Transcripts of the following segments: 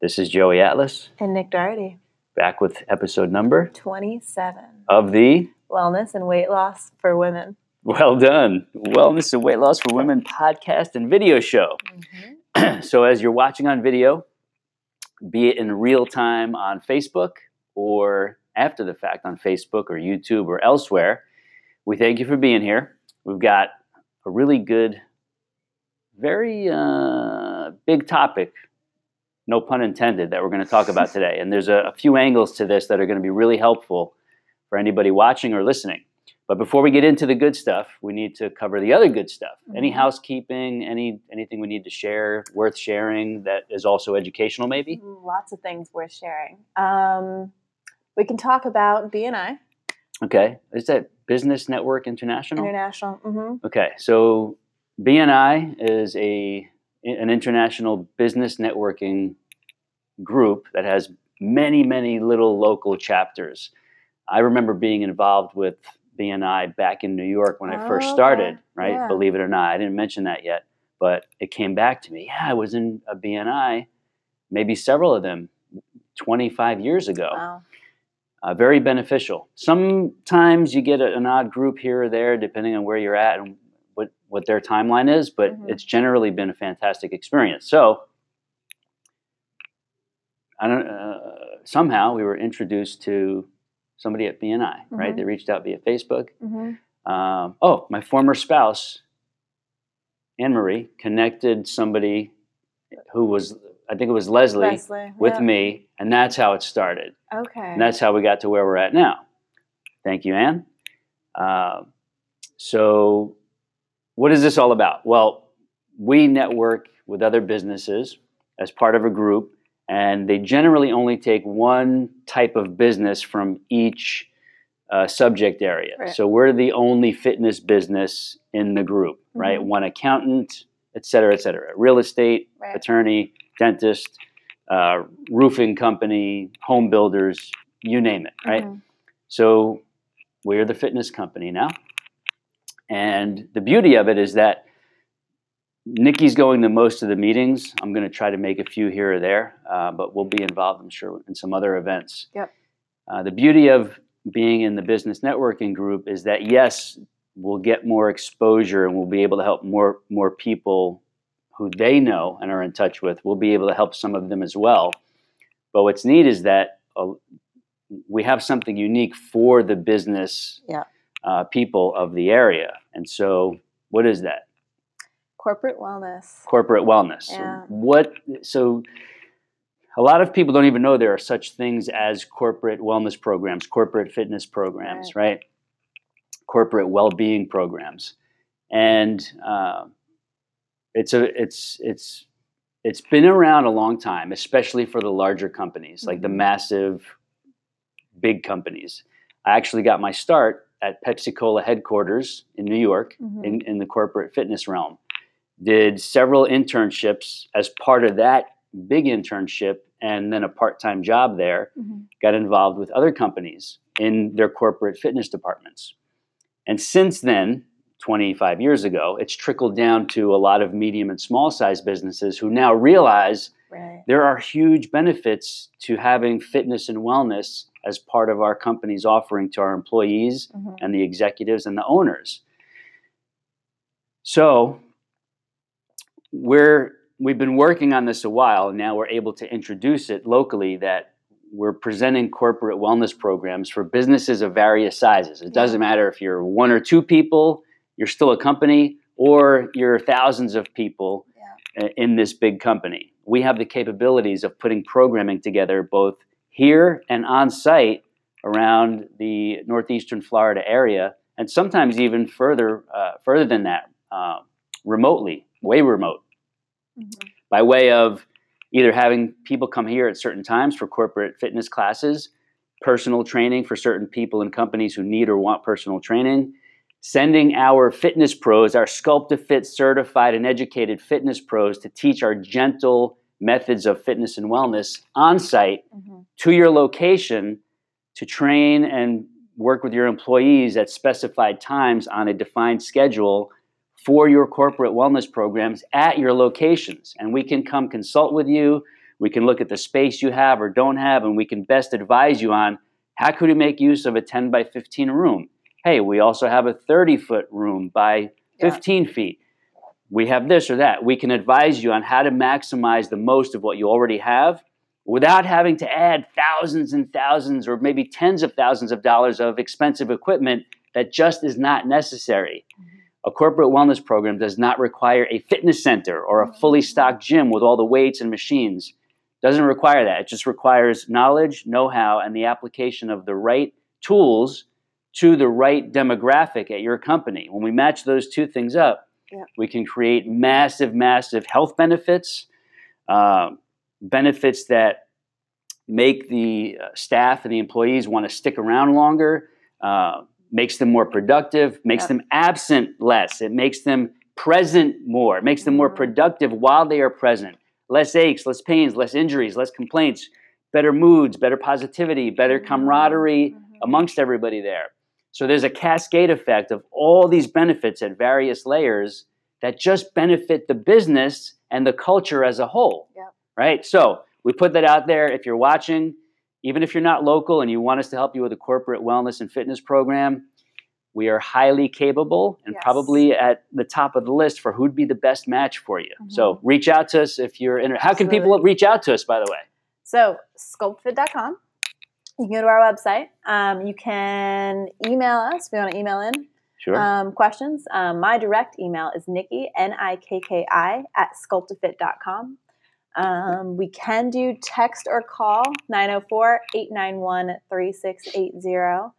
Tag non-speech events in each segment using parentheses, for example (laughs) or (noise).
This is Joey Atlas And Nick Doherty, back with episode number 27. of the Wellness and weight loss for women. Well Done Wellness and Weight Loss for Women podcast and video show. (clears throat) so, as you're watching on video, be it in real time on Facebook or after the fact on Facebook or YouTube or elsewhere, we thank you for being here. We've got a really good, very uh, big topic, no pun intended, that we're going to talk about (laughs) today. And there's a, a few angles to this that are going to be really helpful for anybody watching or listening. But before we get into the good stuff, we need to cover the other good stuff. Any Mhm. housekeeping, any anything we need to share, worth sharing that is also educational, maybe. Lots of things worth sharing. Um, we can talk about BNI, Okay, is that Business Network International? International. hmm Okay, so BNI is a an international business networking group that has many many little local chapters. I remember being involved with BNI back in New York when I first Oh, started. Right, Yeah. believe it or not, I didn't mention that yet, but it came back to me. Yeah, I was in a BNI, maybe several of them, 25 years ago Wow. uh, very beneficial. Sometimes you get a, an odd group here or there, depending on where you're at and what, what their timeline is, but Mhm. it's generally been a fantastic experience. So, I don't. Uh, somehow we were introduced to somebody at BNI. Right? Mhm. They reached out via Facebook. hmm Um, oh, my former spouse, Anne Marie, connected somebody who was, I think it was Leslie, Leslie. with yeah. me, and that's how it started. Okay. And that's how we got to where we're at now. Thank you, Anne. Uh, so, what is this all about? Well, we network with other businesses as part of a group, and they generally only take one type of business from each uh, subject area. Right. So, we're the only fitness business in the group, right? Mhm. One accountant, et cetera, et cetera. Real estate, Right. attorney, dentist, uh, roofing company, home builders, you name it, right? Mhm. So we're the fitness company now. And the beauty of it is that Nikki's going to most of the meetings. I'm going to try to make a few here or there, uh, but we'll be involved, I'm sure, in some other events. Yep. Uh, the beauty of being in the business networking group is that, yes, we'll get more exposure and we'll be able to help more, more people who they know and are in touch with. We'll be able to help some of them as well. But what's neat is that uh, we have something unique for the business Yeah. uh, people of the area. And so, what is that? Corporate wellness. Corporate wellness. Yeah. what? So, a lot of people don't even know there are such things as corporate wellness programs, corporate fitness programs, right? Corporate well-being programs, and uh, it's a it's it's it's been around a long time, especially for the larger companies, like the Mhm. massive, big companies. I actually got my start at Pepsi Cola headquarters in New York Mhm. in, in the corporate fitness realm. Did several internships as part of that big internship and then a part time job there. Mhm. Got involved with other companies in their corporate fitness departments. And since then, 25 years ago, it's trickled down to a lot of medium and small size businesses who now realize Right. there are huge benefits to having fitness and wellness as part of our company's offering to our employees Mhm. and the executives and the owners. So we're we've been working on this a while and now we're able to introduce it locally that we're presenting corporate wellness programs for businesses of various sizes. It Yeah. doesn't matter if you're one or two people, you're still a company, or you're thousands of people Yeah. in this big company. We have the capabilities of putting programming together both here and on site around the northeastern Florida area, and sometimes even further uh, further than that, uh, remotely, way remote, Mhm. by way of either having people come here at certain times for corporate fitness classes, personal training for certain people and companies who need or want personal training, sending our fitness pros, our SculptaFit certified and educated fitness pros to teach our gentle methods of fitness and wellness on site Mhm. to your location to train and work with your employees at specified times on a defined schedule for your corporate wellness programs at your locations. And we can come consult with you. We can look at the space you have or don't have, and we can best advise you on how could we make use of a 10 by 15 room. Hey, we also have a 30 foot room by 15 yeah. feet. We have this or that. We can advise you on how to maximize the most of what you already have without having to add thousands and thousands or maybe tens of thousands of dollars of expensive equipment that just is not necessary. Mm-hmm. A corporate wellness program does not require a fitness center or a fully mm-hmm. stocked gym with all the weights and machines. Doesn't require that. It just requires knowledge, know-how, and the application of the right tools to the right demographic at your company. When we match those two things up, yeah. we can create massive, massive health benefits, uh, benefits that make the uh, staff and the employees want to stick around longer, uh, makes them more productive, makes them absent less, it makes them present more, it makes them more mm-hmm. productive while they are present. Less aches, less pains, less injuries, less complaints, better moods, better positivity, better mm-hmm. camaraderie mm-hmm. amongst everybody there. So there's a cascade effect of all these benefits at various layers that just benefit the business and the culture as a whole. Yep. Right? So we put that out there. If you're watching, even if you're not local and you want us to help you with a corporate wellness and fitness program, we are highly capable and yes. probably at the top of the list for who'd be the best match for you. Mm-hmm. So reach out to us if you're in. How can people reach out to us, by the way? So sculptafit.com. You can go to our website. Um, you can email us if you want to email in sure. um, questions. Um, my direct email is Nikki, N I K K I, at sculptafit.com. Um, we can do text or call 904 891 3680.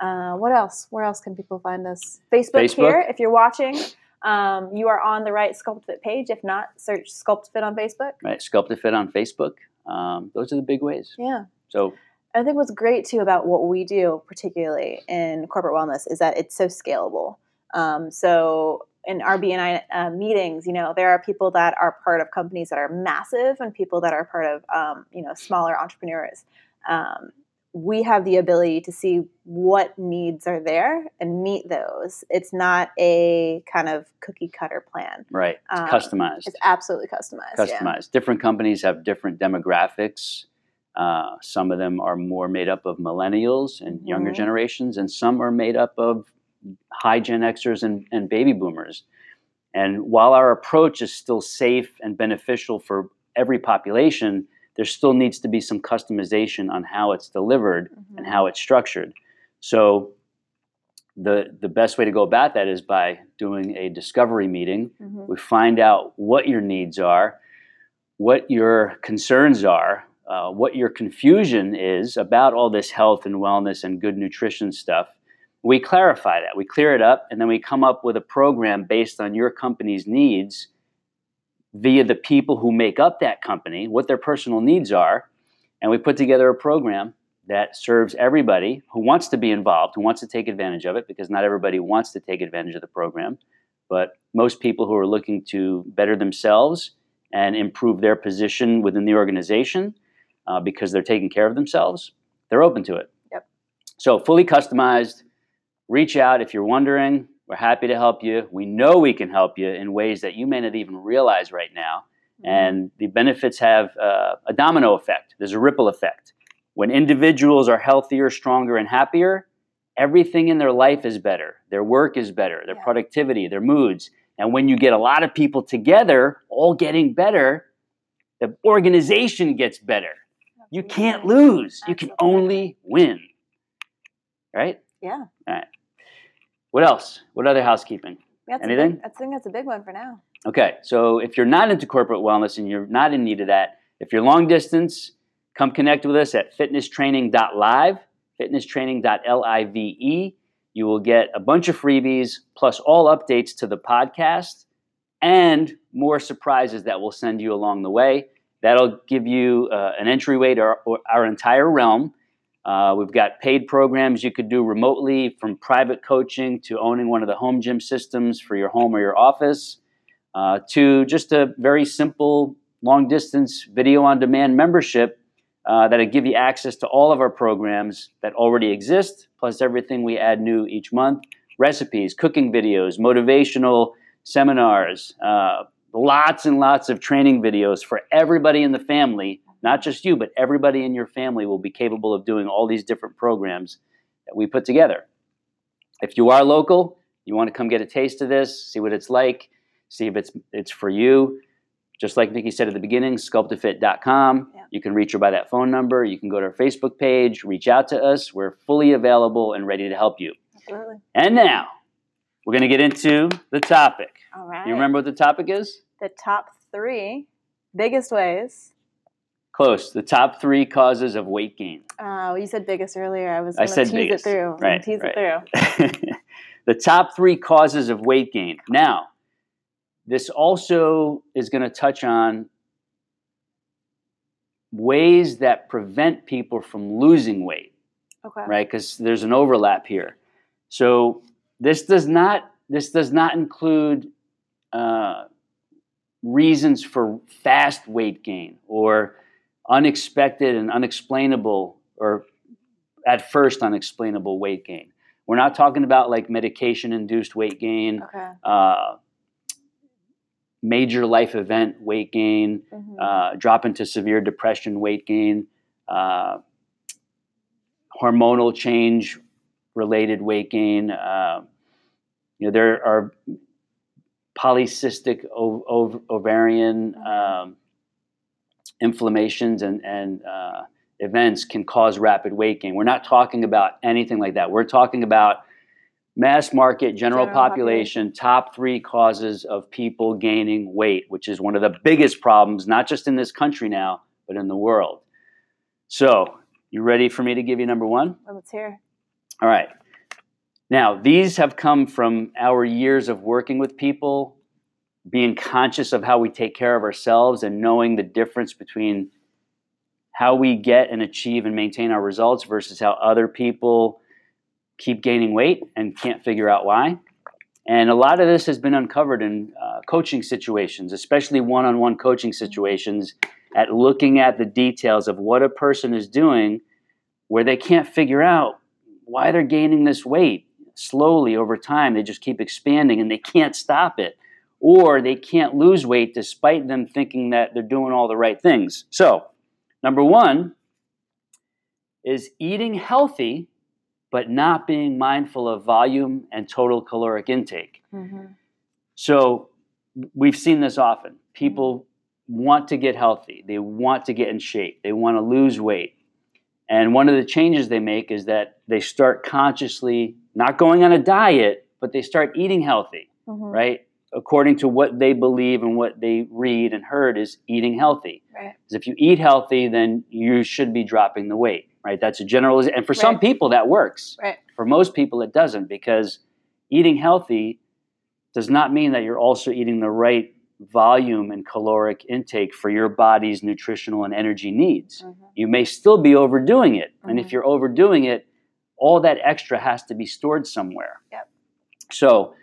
Uh, what else? Where else can people find us? Facebook, Facebook. here. If you're watching, um, you are on the right SculptFit page. If not, search SculptFit on Facebook. Right, SculptFit on Facebook. Um, those are the big ways. Yeah. So I think what's great too about what we do, particularly in corporate wellness, is that it's so scalable. Um, so in our BNI uh, meetings, you know, there are people that are part of companies that are massive and people that are part of, um, you know, smaller entrepreneurs. Um, we have the ability to see what needs are there and meet those. It's not a kind of cookie cutter plan. Right. It's um, customized. It's absolutely customized. Customized. Yeah. Different companies have different demographics. Uh, some of them are more made up of millennials and younger mm-hmm. generations, and some are made up of high Gen Xers and, and baby boomers. And while our approach is still safe and beneficial for every population, there still needs to be some customization on how it's delivered mm-hmm. and how it's structured. So the the best way to go about that is by doing a discovery meeting. Mm-hmm. We find out what your needs are, what your concerns are, uh, what your confusion is about all this health and wellness and good nutrition stuff, we clarify that. We clear it up, and then we come up with a program based on your company's needs via the people who make up that company, what their personal needs are, and we put together a program that serves everybody who wants to be involved, who wants to take advantage of it, because not everybody wants to take advantage of the program. But most people who are looking to better themselves and improve their position within the organization uh, because they're taking care of themselves, they're open to it. Yep. So fully customized, reach out if you're wondering. We're happy to help you. We know we can help you in ways that you may not even realize right now. Mm-hmm. And the benefits have uh, a domino effect. There's a ripple effect. When individuals are healthier, stronger, and happier, everything in their life is better. Their work is better, their yeah. productivity, their moods. And when you get a lot of people together, all getting better, the organization gets better. You can't lose. You can only win. Right? Yeah. All right. What else? What other housekeeping? That's Anything? Big, I think that's a big one for now. Okay. So if you're not into corporate wellness and you're not in need of that, if you're long distance, come connect with us at fitnesstraining.live, fitnesstraining.live. You will get a bunch of freebies plus all updates to the podcast and more surprises that we'll send you along the way. That'll give you uh, an entryway to our, our entire realm. Uh, we've got paid programs you could do remotely from private coaching to owning one of the home gym systems for your home or your office uh, to just a very simple long distance video on demand membership uh, that'll give you access to all of our programs that already exist, plus everything we add new each month. Recipes, cooking videos, motivational seminars, uh, lots and lots of training videos for everybody in the family Not just you, but everybody in your family will be capable of doing all these different programs that we put together. If you are local, you want to come get a taste of this, see what it's like, see if it's it's for you. Just like Nikki said at the beginning, sculptafit.com. Yeah. You can reach her by that phone number. You can go to our Facebook page, reach out to us. We're fully available and ready to help you. Absolutely. And now, we're going to get into the topic. All right. You remember what the topic is? the top three biggest ways? Close. The top three causes of weight gain. Uh, you said biggest earlier. I was I going to said tease biggest. it through. Right, tease right. it through. (laughs) the top three causes of weight gain. Now, this also is going to touch on ways that prevent people from losing weight, Okay. right? Because there's an overlap here. So this does not this does not include uh, reasons for fast weight gain or unexpected and unexplainable or at first unexplainable weight gain. We're not talking about like medication induced weight gain, Okay. uh, major life event weight gain, Mhm. uh, drop into severe depression weight gain, uh, hormonal change related weight gain. Uh, you know, there are polycystic ov- ov- ovarian um, inflammations and, and uh, events can cause rapid weight gain. We're not talking about anything like that. We're talking about mass market, general, General population, top three causes of people gaining weight, which is one of the biggest problems, not just in this country now, but in the world. So, you ready for me to give you number one? Well, let's hear. All right. Now, these have come from our years of working with people, being conscious of how we take care of ourselves, and knowing the difference between how we get and achieve and maintain our results versus how other people keep gaining weight and can't figure out why. And a lot of this has been uncovered in uh, coaching situations, especially one on one coaching situations, at looking at the details of what a person is doing where they can't figure out why they're gaining this weight slowly over time. They just keep expanding and they can't stop it. Or they can't lose weight despite them thinking that they're doing all the right things. So, number one is eating healthy, but not being mindful of volume and total caloric intake. Mhm. So we've seen this often. People want to get healthy, they want to get in shape, they want to lose weight. And one of the changes they make is that they start consciously not going on a diet, but they start eating healthy, Mhm. right? According to what they believe and what they read and heard is eating healthy. Right. Because if you eat healthy, then you should be dropping the weight, right? That's a general, and for some people that works. Right. For most people, it doesn't because eating healthy does not mean that you're also eating the right volume and caloric intake for your body's nutritional and energy needs. Mhm. You may still be overdoing it. And if Mhm. you're overdoing it, all that extra has to be stored somewhere. Yep. So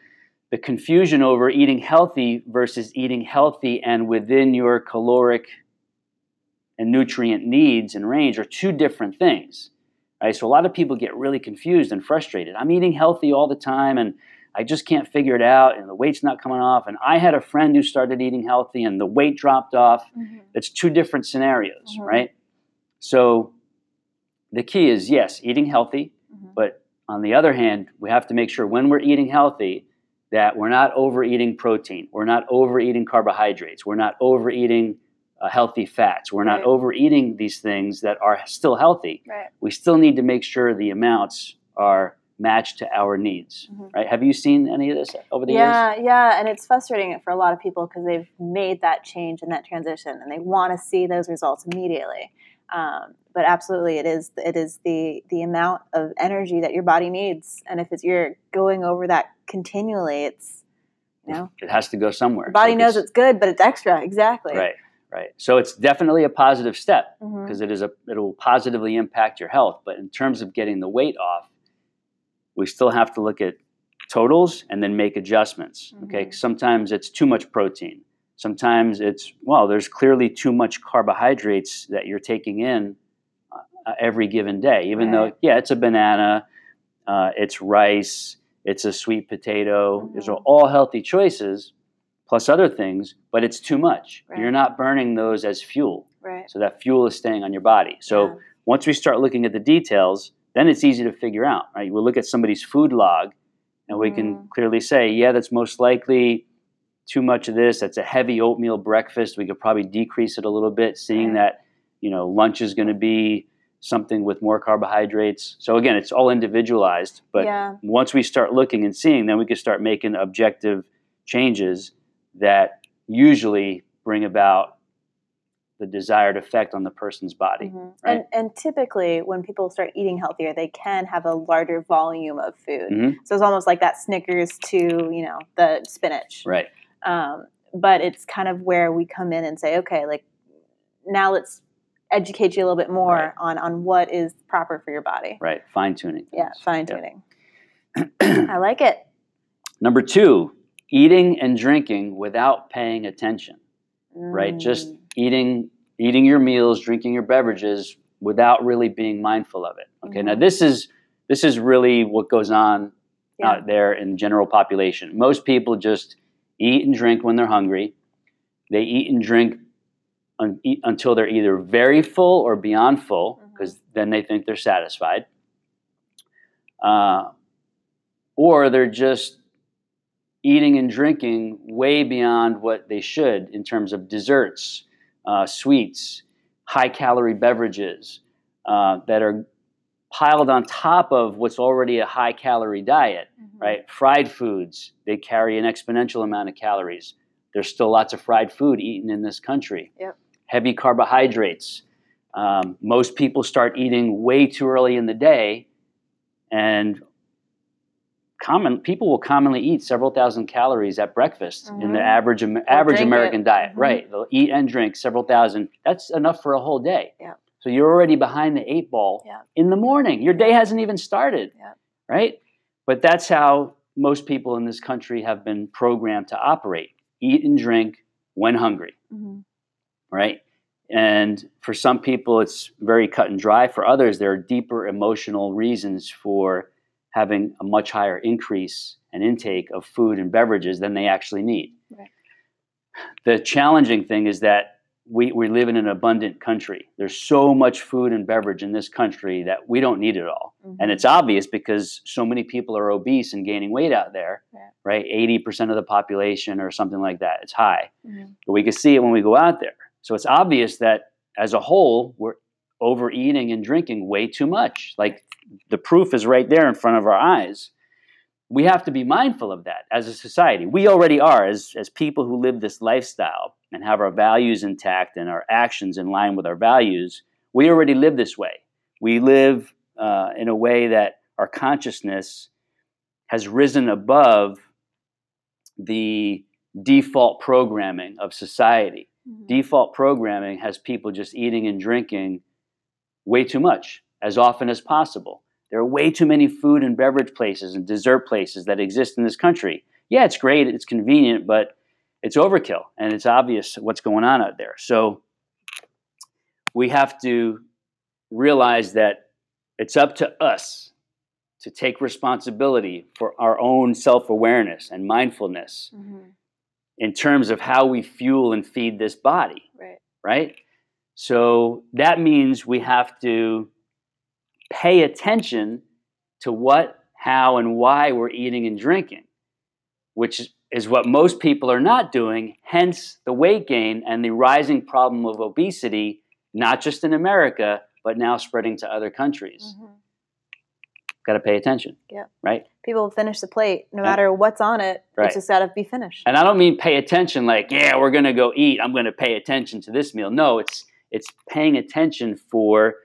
the confusion over eating healthy versus eating healthy and within your caloric and nutrient needs and range are two different things. Right? So a lot of people get really confused and frustrated. I'm eating healthy all the time and I just can't figure it out and the weight's not coming off. And I had a friend who started eating healthy and the weight dropped off. Mhm. It's two different scenarios, Mhm. right? So the key is yes, eating healthy, Mhm. but on the other hand, we have to make sure when we're eating healthy that we're not overeating protein, we're not overeating carbohydrates, we're not overeating uh, healthy fats, we're not Right. overeating these things that are still healthy. Right. We still need to make sure the amounts are matched to our needs, Mhm. right? Have you seen any of this over the years? Yeah, yeah, and it's frustrating for a lot of people because they've made that change and that transition, and they want to see those results immediately. Um, but absolutely, it is it is the the amount of energy that your body needs, and if it's you're going over that continually, it's you know It has to go somewhere. body So knows it's good, but it's extra. Exactly. Right, right. So it's definitely a positive step because it is a it will positively impact your health. But in terms of getting the weight off, we still have to look at totals and then make adjustments. Okay, Mhm. sometimes it's too much protein. Sometimes it's well, there's clearly too much carbohydrates that you're taking in uh, every given day. Even though yeah, it's a banana, uh, it's rice, it's a sweet potato. These are Mhm. all healthy choices, plus other things, but it's too much. Right. You're not burning those as fuel. Right. Right. So that fuel is staying on your body. So Yeah. once we start looking at the details, then it's easy to figure out, right? We'll look at somebody's food log and we can Mhm. clearly say, yeah, that's most likely too much of this. That's a heavy oatmeal breakfast. We could probably decrease it a little bit, seeing that, you know, lunch is going to be something with more carbohydrates. So again, it's all individualized, but yeah. once we start looking and seeing, then we can start making objective changes that usually bring about the desired effect on the person's body. Mhm. right? And and typically when people start eating healthier, they can have a larger volume of food. Mhm. So it's almost like that Snickers to you know the spinach. Right. Um, but it's kind of where we come in and say, okay, like now let's educate you a little bit more Right. on on what is proper for your body. Right. Fine tuning. Yeah, fine tuning. (clears throat) I like it. Number two, eating and drinking without paying attention. Right. Just Mm, eating eating your meals, drinking your beverages without really being mindful of it. Okay. Now Mhm. this is this is really what goes on yeah. out there in general population. Most people just eat and drink when they're hungry. They eat and drink un- eat until they're either very full or beyond full, because then they think they're satisfied. Uh, or they're just eating and drinking way beyond what they should in terms of desserts, uh, sweets, high calorie beverages uh, that are piled on top of what's already a high calorie diet Mhm. right? Fried foods, they carry an exponential amount of calories. There's still lots of fried food eaten in this country. Yep. Heavy carbohydrates. Um, most people start eating way too early in the day, and common people will commonly eat several thousand calories at breakfast in the Mhm. average average American it. diet. Mhm. Right? They'll eat and drink several thousand. That's enough for a whole day. Yep. So you're already behind the eight ball Yep. in the morning. Your day hasn't even started. Yep. Right? But that's how most people in this country have been programmed to operate eat and drink when hungry, Mhm. right? And for some people, it's very cut and dry. For others, there are deeper emotional reasons for having a much higher increase and intake of food and beverages than they actually need. Right. The challenging thing is that we, we live in an abundant country. There's so much food and beverage in this country that we don't need it all. Mhm. And it's obvious because so many people are obese and gaining weight out there, Yeah. right? 80% of the population or something like that. It's high. Mhm. But we can see it when we go out there. So it's obvious that as a whole, we're overeating and drinking way too much. Like the proof is right there in front of our eyes. We have to be mindful of that as a society. We already are, as, as people who live this lifestyle and have our values intact and our actions in line with our values. We already live this way. We live uh, in a way that our consciousness has risen above the default programming of society. Mhm. Default programming has people just eating and drinking way too much as often as possible. There are way too many food and beverage places and dessert places that exist in this country. Yeah, it's great, it's convenient, but it's overkill and it's obvious what's going on out there. So we have to realize that it's up to us to take responsibility for our own self awareness and mindfulness Mhm. in terms of how we fuel and feed this body, Right. right? So that means we have to pay attention to what, how, and why we're eating and drinking, which is what most people are not doing, hence the weight gain and the rising problem of obesity, not just in America, but now spreading to other countries. Mhm. Got to pay attention, Yeah. right? People finish the plate no Yeah. matter what's on it. Right. It's just got to be finished. And I don't mean pay attention like, yeah, we're going to go eat. I'm going to pay attention to this meal. No, it's it's paying attention for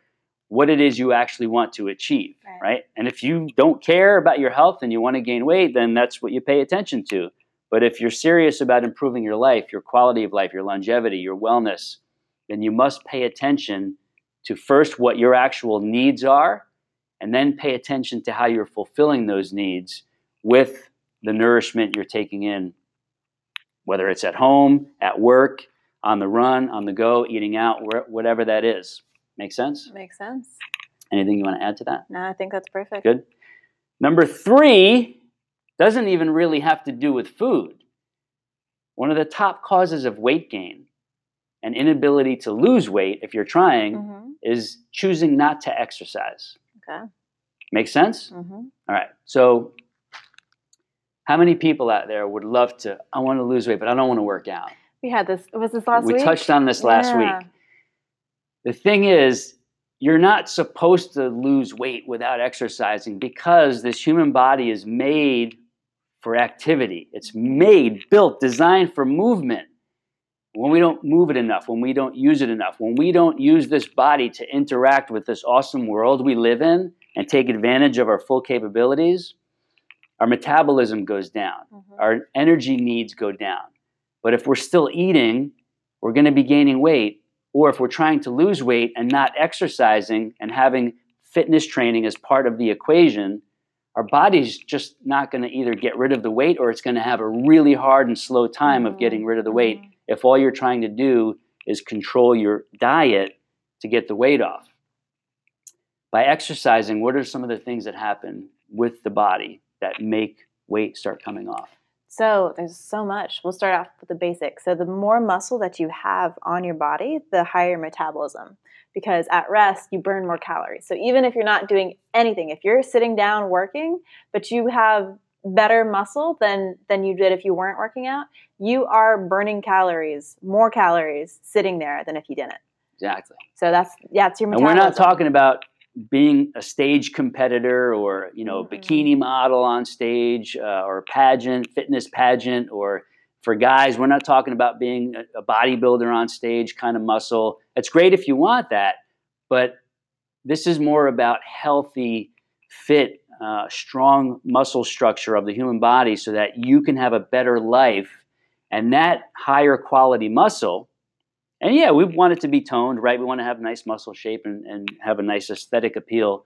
what it is you actually want to achieve, Right. right? And if you don't care about your health and you want to gain weight, then that's what you pay attention to. But if you're serious about improving your life, your quality of life, your longevity, your wellness, then you must pay attention to first what your actual needs are and then pay attention to how you're fulfilling those needs with the nourishment you're taking in whether it's at home, at work, on the run, on the go, eating out, whatever that is. Make sense? Makes sense. Anything you want to add to that? No, I think that's perfect. Good. Number three doesn't even really have to do with food. One of the top causes of weight gain and inability to lose weight if you're trying Mhm. is choosing not to exercise. Okay. Make sense? Mhm. All right. So, how many people out there would love to? I want to lose weight, but I don't want to work out. We had this. Was this last we week? We touched on this last Yeah. week. The thing is, you're not supposed to lose weight without exercising because this human body is made for activity. It's made, built, designed for movement. When we don't move it enough, when we don't use it enough, when we don't use this body to interact with this awesome world we live in and take advantage of our full capabilities, our metabolism goes down Mhm. our energy needs go down. But if we're still eating, we're going to be gaining weight. Or if we're trying to lose weight and not exercising and having fitness training as part of the equation, our body's just not going to either get rid of the weight or it's going to have a really hard and slow time of getting rid of the weight Mhm. if all you're trying to do is control your diet to get the weight off. By exercising, what are some of the things that happen with the body that make weight start coming off? So there's so much. We'll start off with the basics. So the more muscle that you have on your body, the higher metabolism. Because at rest, you burn more calories. So even if you're not doing anything, if you're sitting down working, but you have better muscle than than you did if you weren't working out, you are burning calories, more calories sitting there than if you didn't. Exactly. So that's yeah, it's your And we're not talking about being a stage competitor or you know Mm-mm. bikini model on stage uh, or pageant, fitness pageant, or for guys, we're not talking about being a, a bodybuilder on stage kind of muscle. It's great if you want that, but this is more about healthy, fit, uh, strong muscle structure of the human body so that you can have a better life. And that higher quality muscle, and yeah, we want it to be toned, right? We want to have nice muscle shape and, and have a nice aesthetic appeal.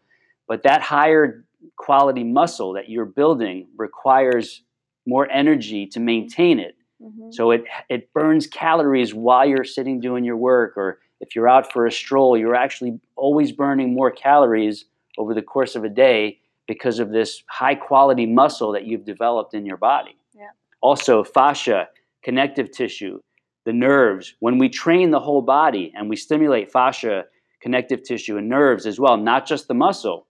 But that higher quality muscle that you're building requires more energy to maintain it. Mhm. So it it burns calories while you're sitting doing your work, or if you're out for a stroll, you're actually always burning more calories over the course of a day because of this high quality muscle that you've developed in your body. Yeah. Also, fascia, connective tissue, the nerves. When we train the whole body and we stimulate fascia, connective tissue, and nerves as well, not just the muscle,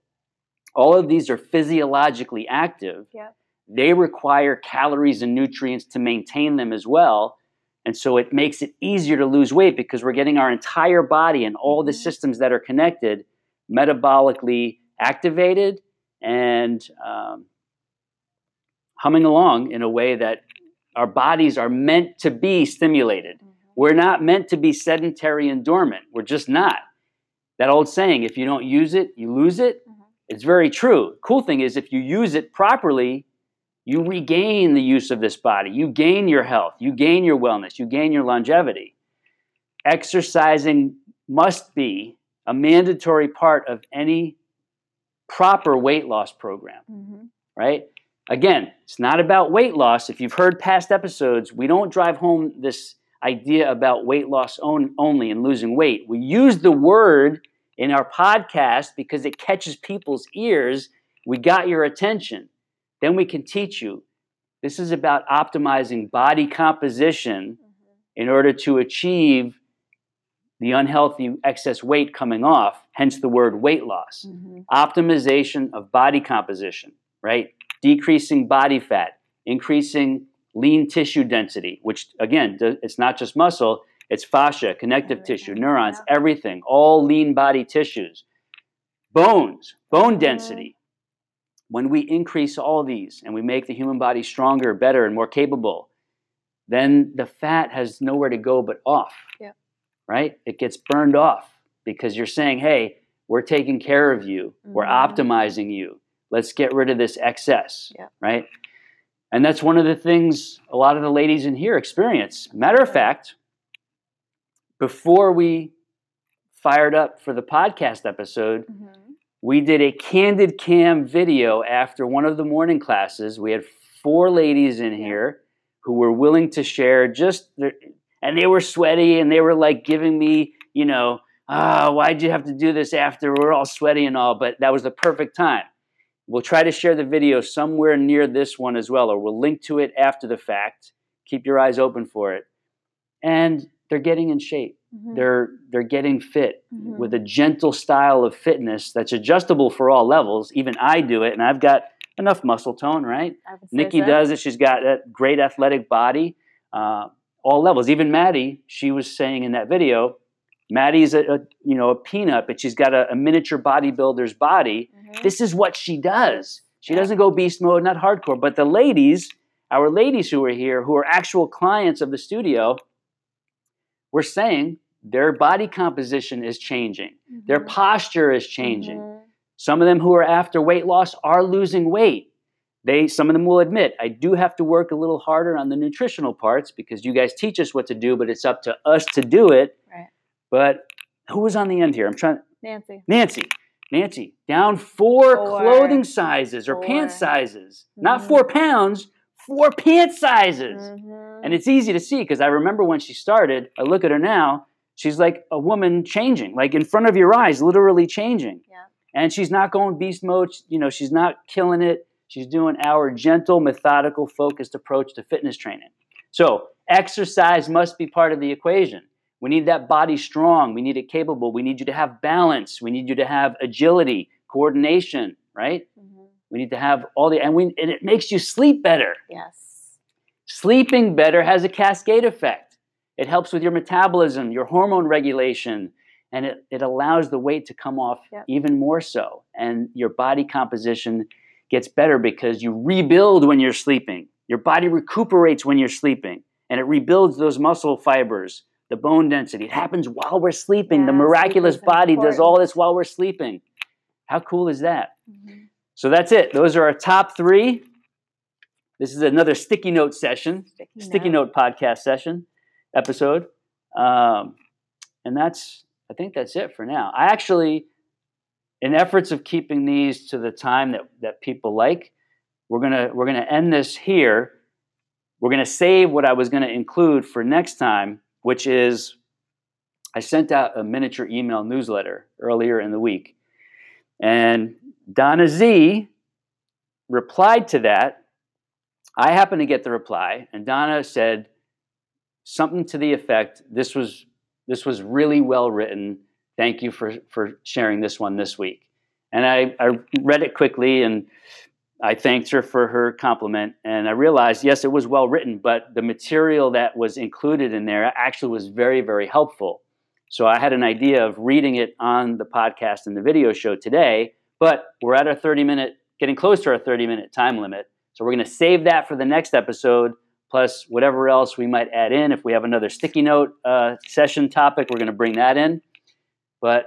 all of these are physiologically active. Yeah. They require calories and nutrients to maintain them as well. And so it makes it easier to lose weight because we're getting our entire body and all the Mhm. systems that are connected metabolically activated and um, humming along in a way that our bodies are meant to be stimulated. Mhm. We're not meant to be sedentary and dormant. We're just not. That old saying, if you don't use it, you lose it, Mhm. it's very true. Cool thing is, if you use it properly, you regain the use of this body. You gain your health, you gain your wellness, you gain your longevity. Exercising must be a mandatory part of any proper weight loss program Mhm. right? Again, it's not about weight loss. If you've heard past episodes, we don't drive home this idea about weight loss on, only and losing weight. We use the word in our podcast because it catches people's ears. We got your attention. Then we can teach you. This is about optimizing body composition Mhm. in order to achieve the unhealthy excess weight coming off, hence the word weight loss Mhm. optimization of body composition, right? Decreasing body fat, increasing lean tissue density, which again, it's not just muscle, it's fascia, connective tissue, neurons, yeah. everything, all lean body tissues. Bones, bone density. When we increase all these and we make the human body stronger, better, and more capable, then the fat has nowhere to go but off. Yep. Right? It gets burned off because you're saying, hey, we're taking care of you, we're Mhm. optimizing you. Let's get rid of this excess. Yep. Right? And that's one of the things a lot of the ladies in here experience. Matter of fact, before we fired up for the podcast episode, Mhm. we did a candid cam video after one of the morning classes. We had four ladies in here who were willing to share just their, and they were sweaty and they were like giving me, you know, ah, why'd you have to do this after we're all sweaty and all? But that was the perfect time. We'll try to share the video somewhere near this one as well, or we'll link to it after the fact. Keep your eyes open for it. And they're getting in shape. Mhm. They're they're getting fit Mhm. with a gentle style of fitness that's adjustable for all levels. Even I do it, and I've got enough muscle tone, right? I would say Nikki so. does it. She's got a great athletic body, uh, all levels. Even Maddie, she was saying in that video, Maddie's a, a you know a peanut, but she's got a, a miniature bodybuilder's body. Mhm. This is what she does. She doesn't go beast mode, not hardcore. But the ladies, our ladies who are here, who are actual clients of the studio, we're saying their body composition is changing. Their Mhm. posture is changing. Mhm. Some of them who are after weight loss are losing weight. They some of them will admit, I do have to work a little harder on the nutritional parts because you guys teach us what to do, but it's up to us to do it. Right. But who was on the end here? I'm trying Nancy. Nancy. Nancy, down four, Four. clothing sizes or pant sizes. Not Mhm. four pounds, four pant sizes. Mhm. And it's easy to see because I remember when she started, I look at her now, she's like a woman changing, like in front of your eyes, literally changing. Yeah. And she's not going beast mode, you know, she's not killing it. She's doing our gentle, methodical, focused approach to fitness training. So, exercise must be part of the equation. We need that body strong, we need it capable, we need you to have balance, we need you to have agility, coordination, right? Mhm. We need to have all the and we and it makes you sleep better. Yes. Sleeping better has a cascade effect. It helps with your metabolism, your hormone regulation, and it, it allows the weight to come off Yep. even more so. And your body composition gets better because you rebuild when you're sleeping. Your body recuperates when you're sleeping, and it rebuilds those muscle fibers, the bone density. It happens while we're sleeping. the Yeah, sleep miraculous body does all this while we're sleeping. How cool is that? Mhm. So that's it. Those are our top three. This is another sticky note session, Sticky, sticky note podcast session episode. Um, and that's, I think that's it for now. I actually, in efforts of keeping these to the time that, that people like, we're gonna we're gonna end this here. We're gonna save what I was gonna include for next time, which is I sent out a miniature email newsletter earlier in the week. And Donna Z replied to that. I happened to get the reply, and Donna said something to the effect, "This was this was really well written. Thank you for for sharing this one this week." And I, I read it quickly, and I thanked her for her compliment. And I realized, yes, it was well written, but the material that was included in there actually was very, very helpful. So I had an idea of reading it on the podcast and the video show today, but we're at our 30 minute, getting close to our 30 minute time limit. So we're going to save that for the next episode, plus whatever else we might add in. If we have another sticky note uh, session topic, we're going to bring that in. But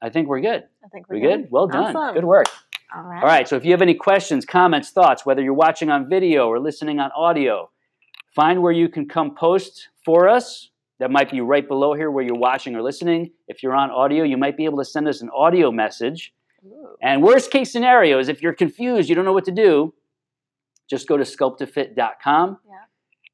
I think we're good. I think we're We good? Well done. Awesome. Good work. All right. All right. So if you have any questions, comments, thoughts, whether you're watching on video or listening on audio, find where you can come post for us. That might be right below here where you're watching or listening. If you're on audio, you might be able to send us an audio message. Ooh. And worst case scenario is if you're confused, you don't know what to do, just go to sculptafit.com. Yeah.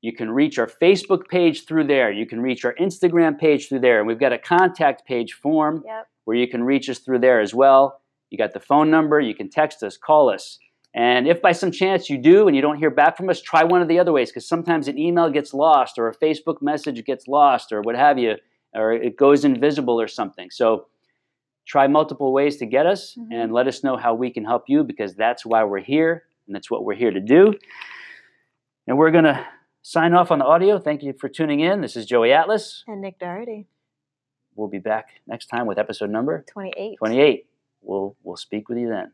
You can reach our Facebook page through there. You can reach our Instagram page through there. And we've got a contact page form Yep. where you can reach us through there as well. You got the phone number. You can text us, call us. And if by some chance you do and you don't hear back from us, try one of the other ways because sometimes an email gets lost or a Facebook message gets lost or what have you, or it goes invisible or something. So try multiple ways to get us Mhm. and let us know how we can help you because that's why we're here and that's what we're here to do. And we're going to sign off on the audio. Thank you for tuning in. This is Joey Atlas. And Nick Doherty, We'll be back next time with episode number 28. 28. We'll, we'll speak with you then.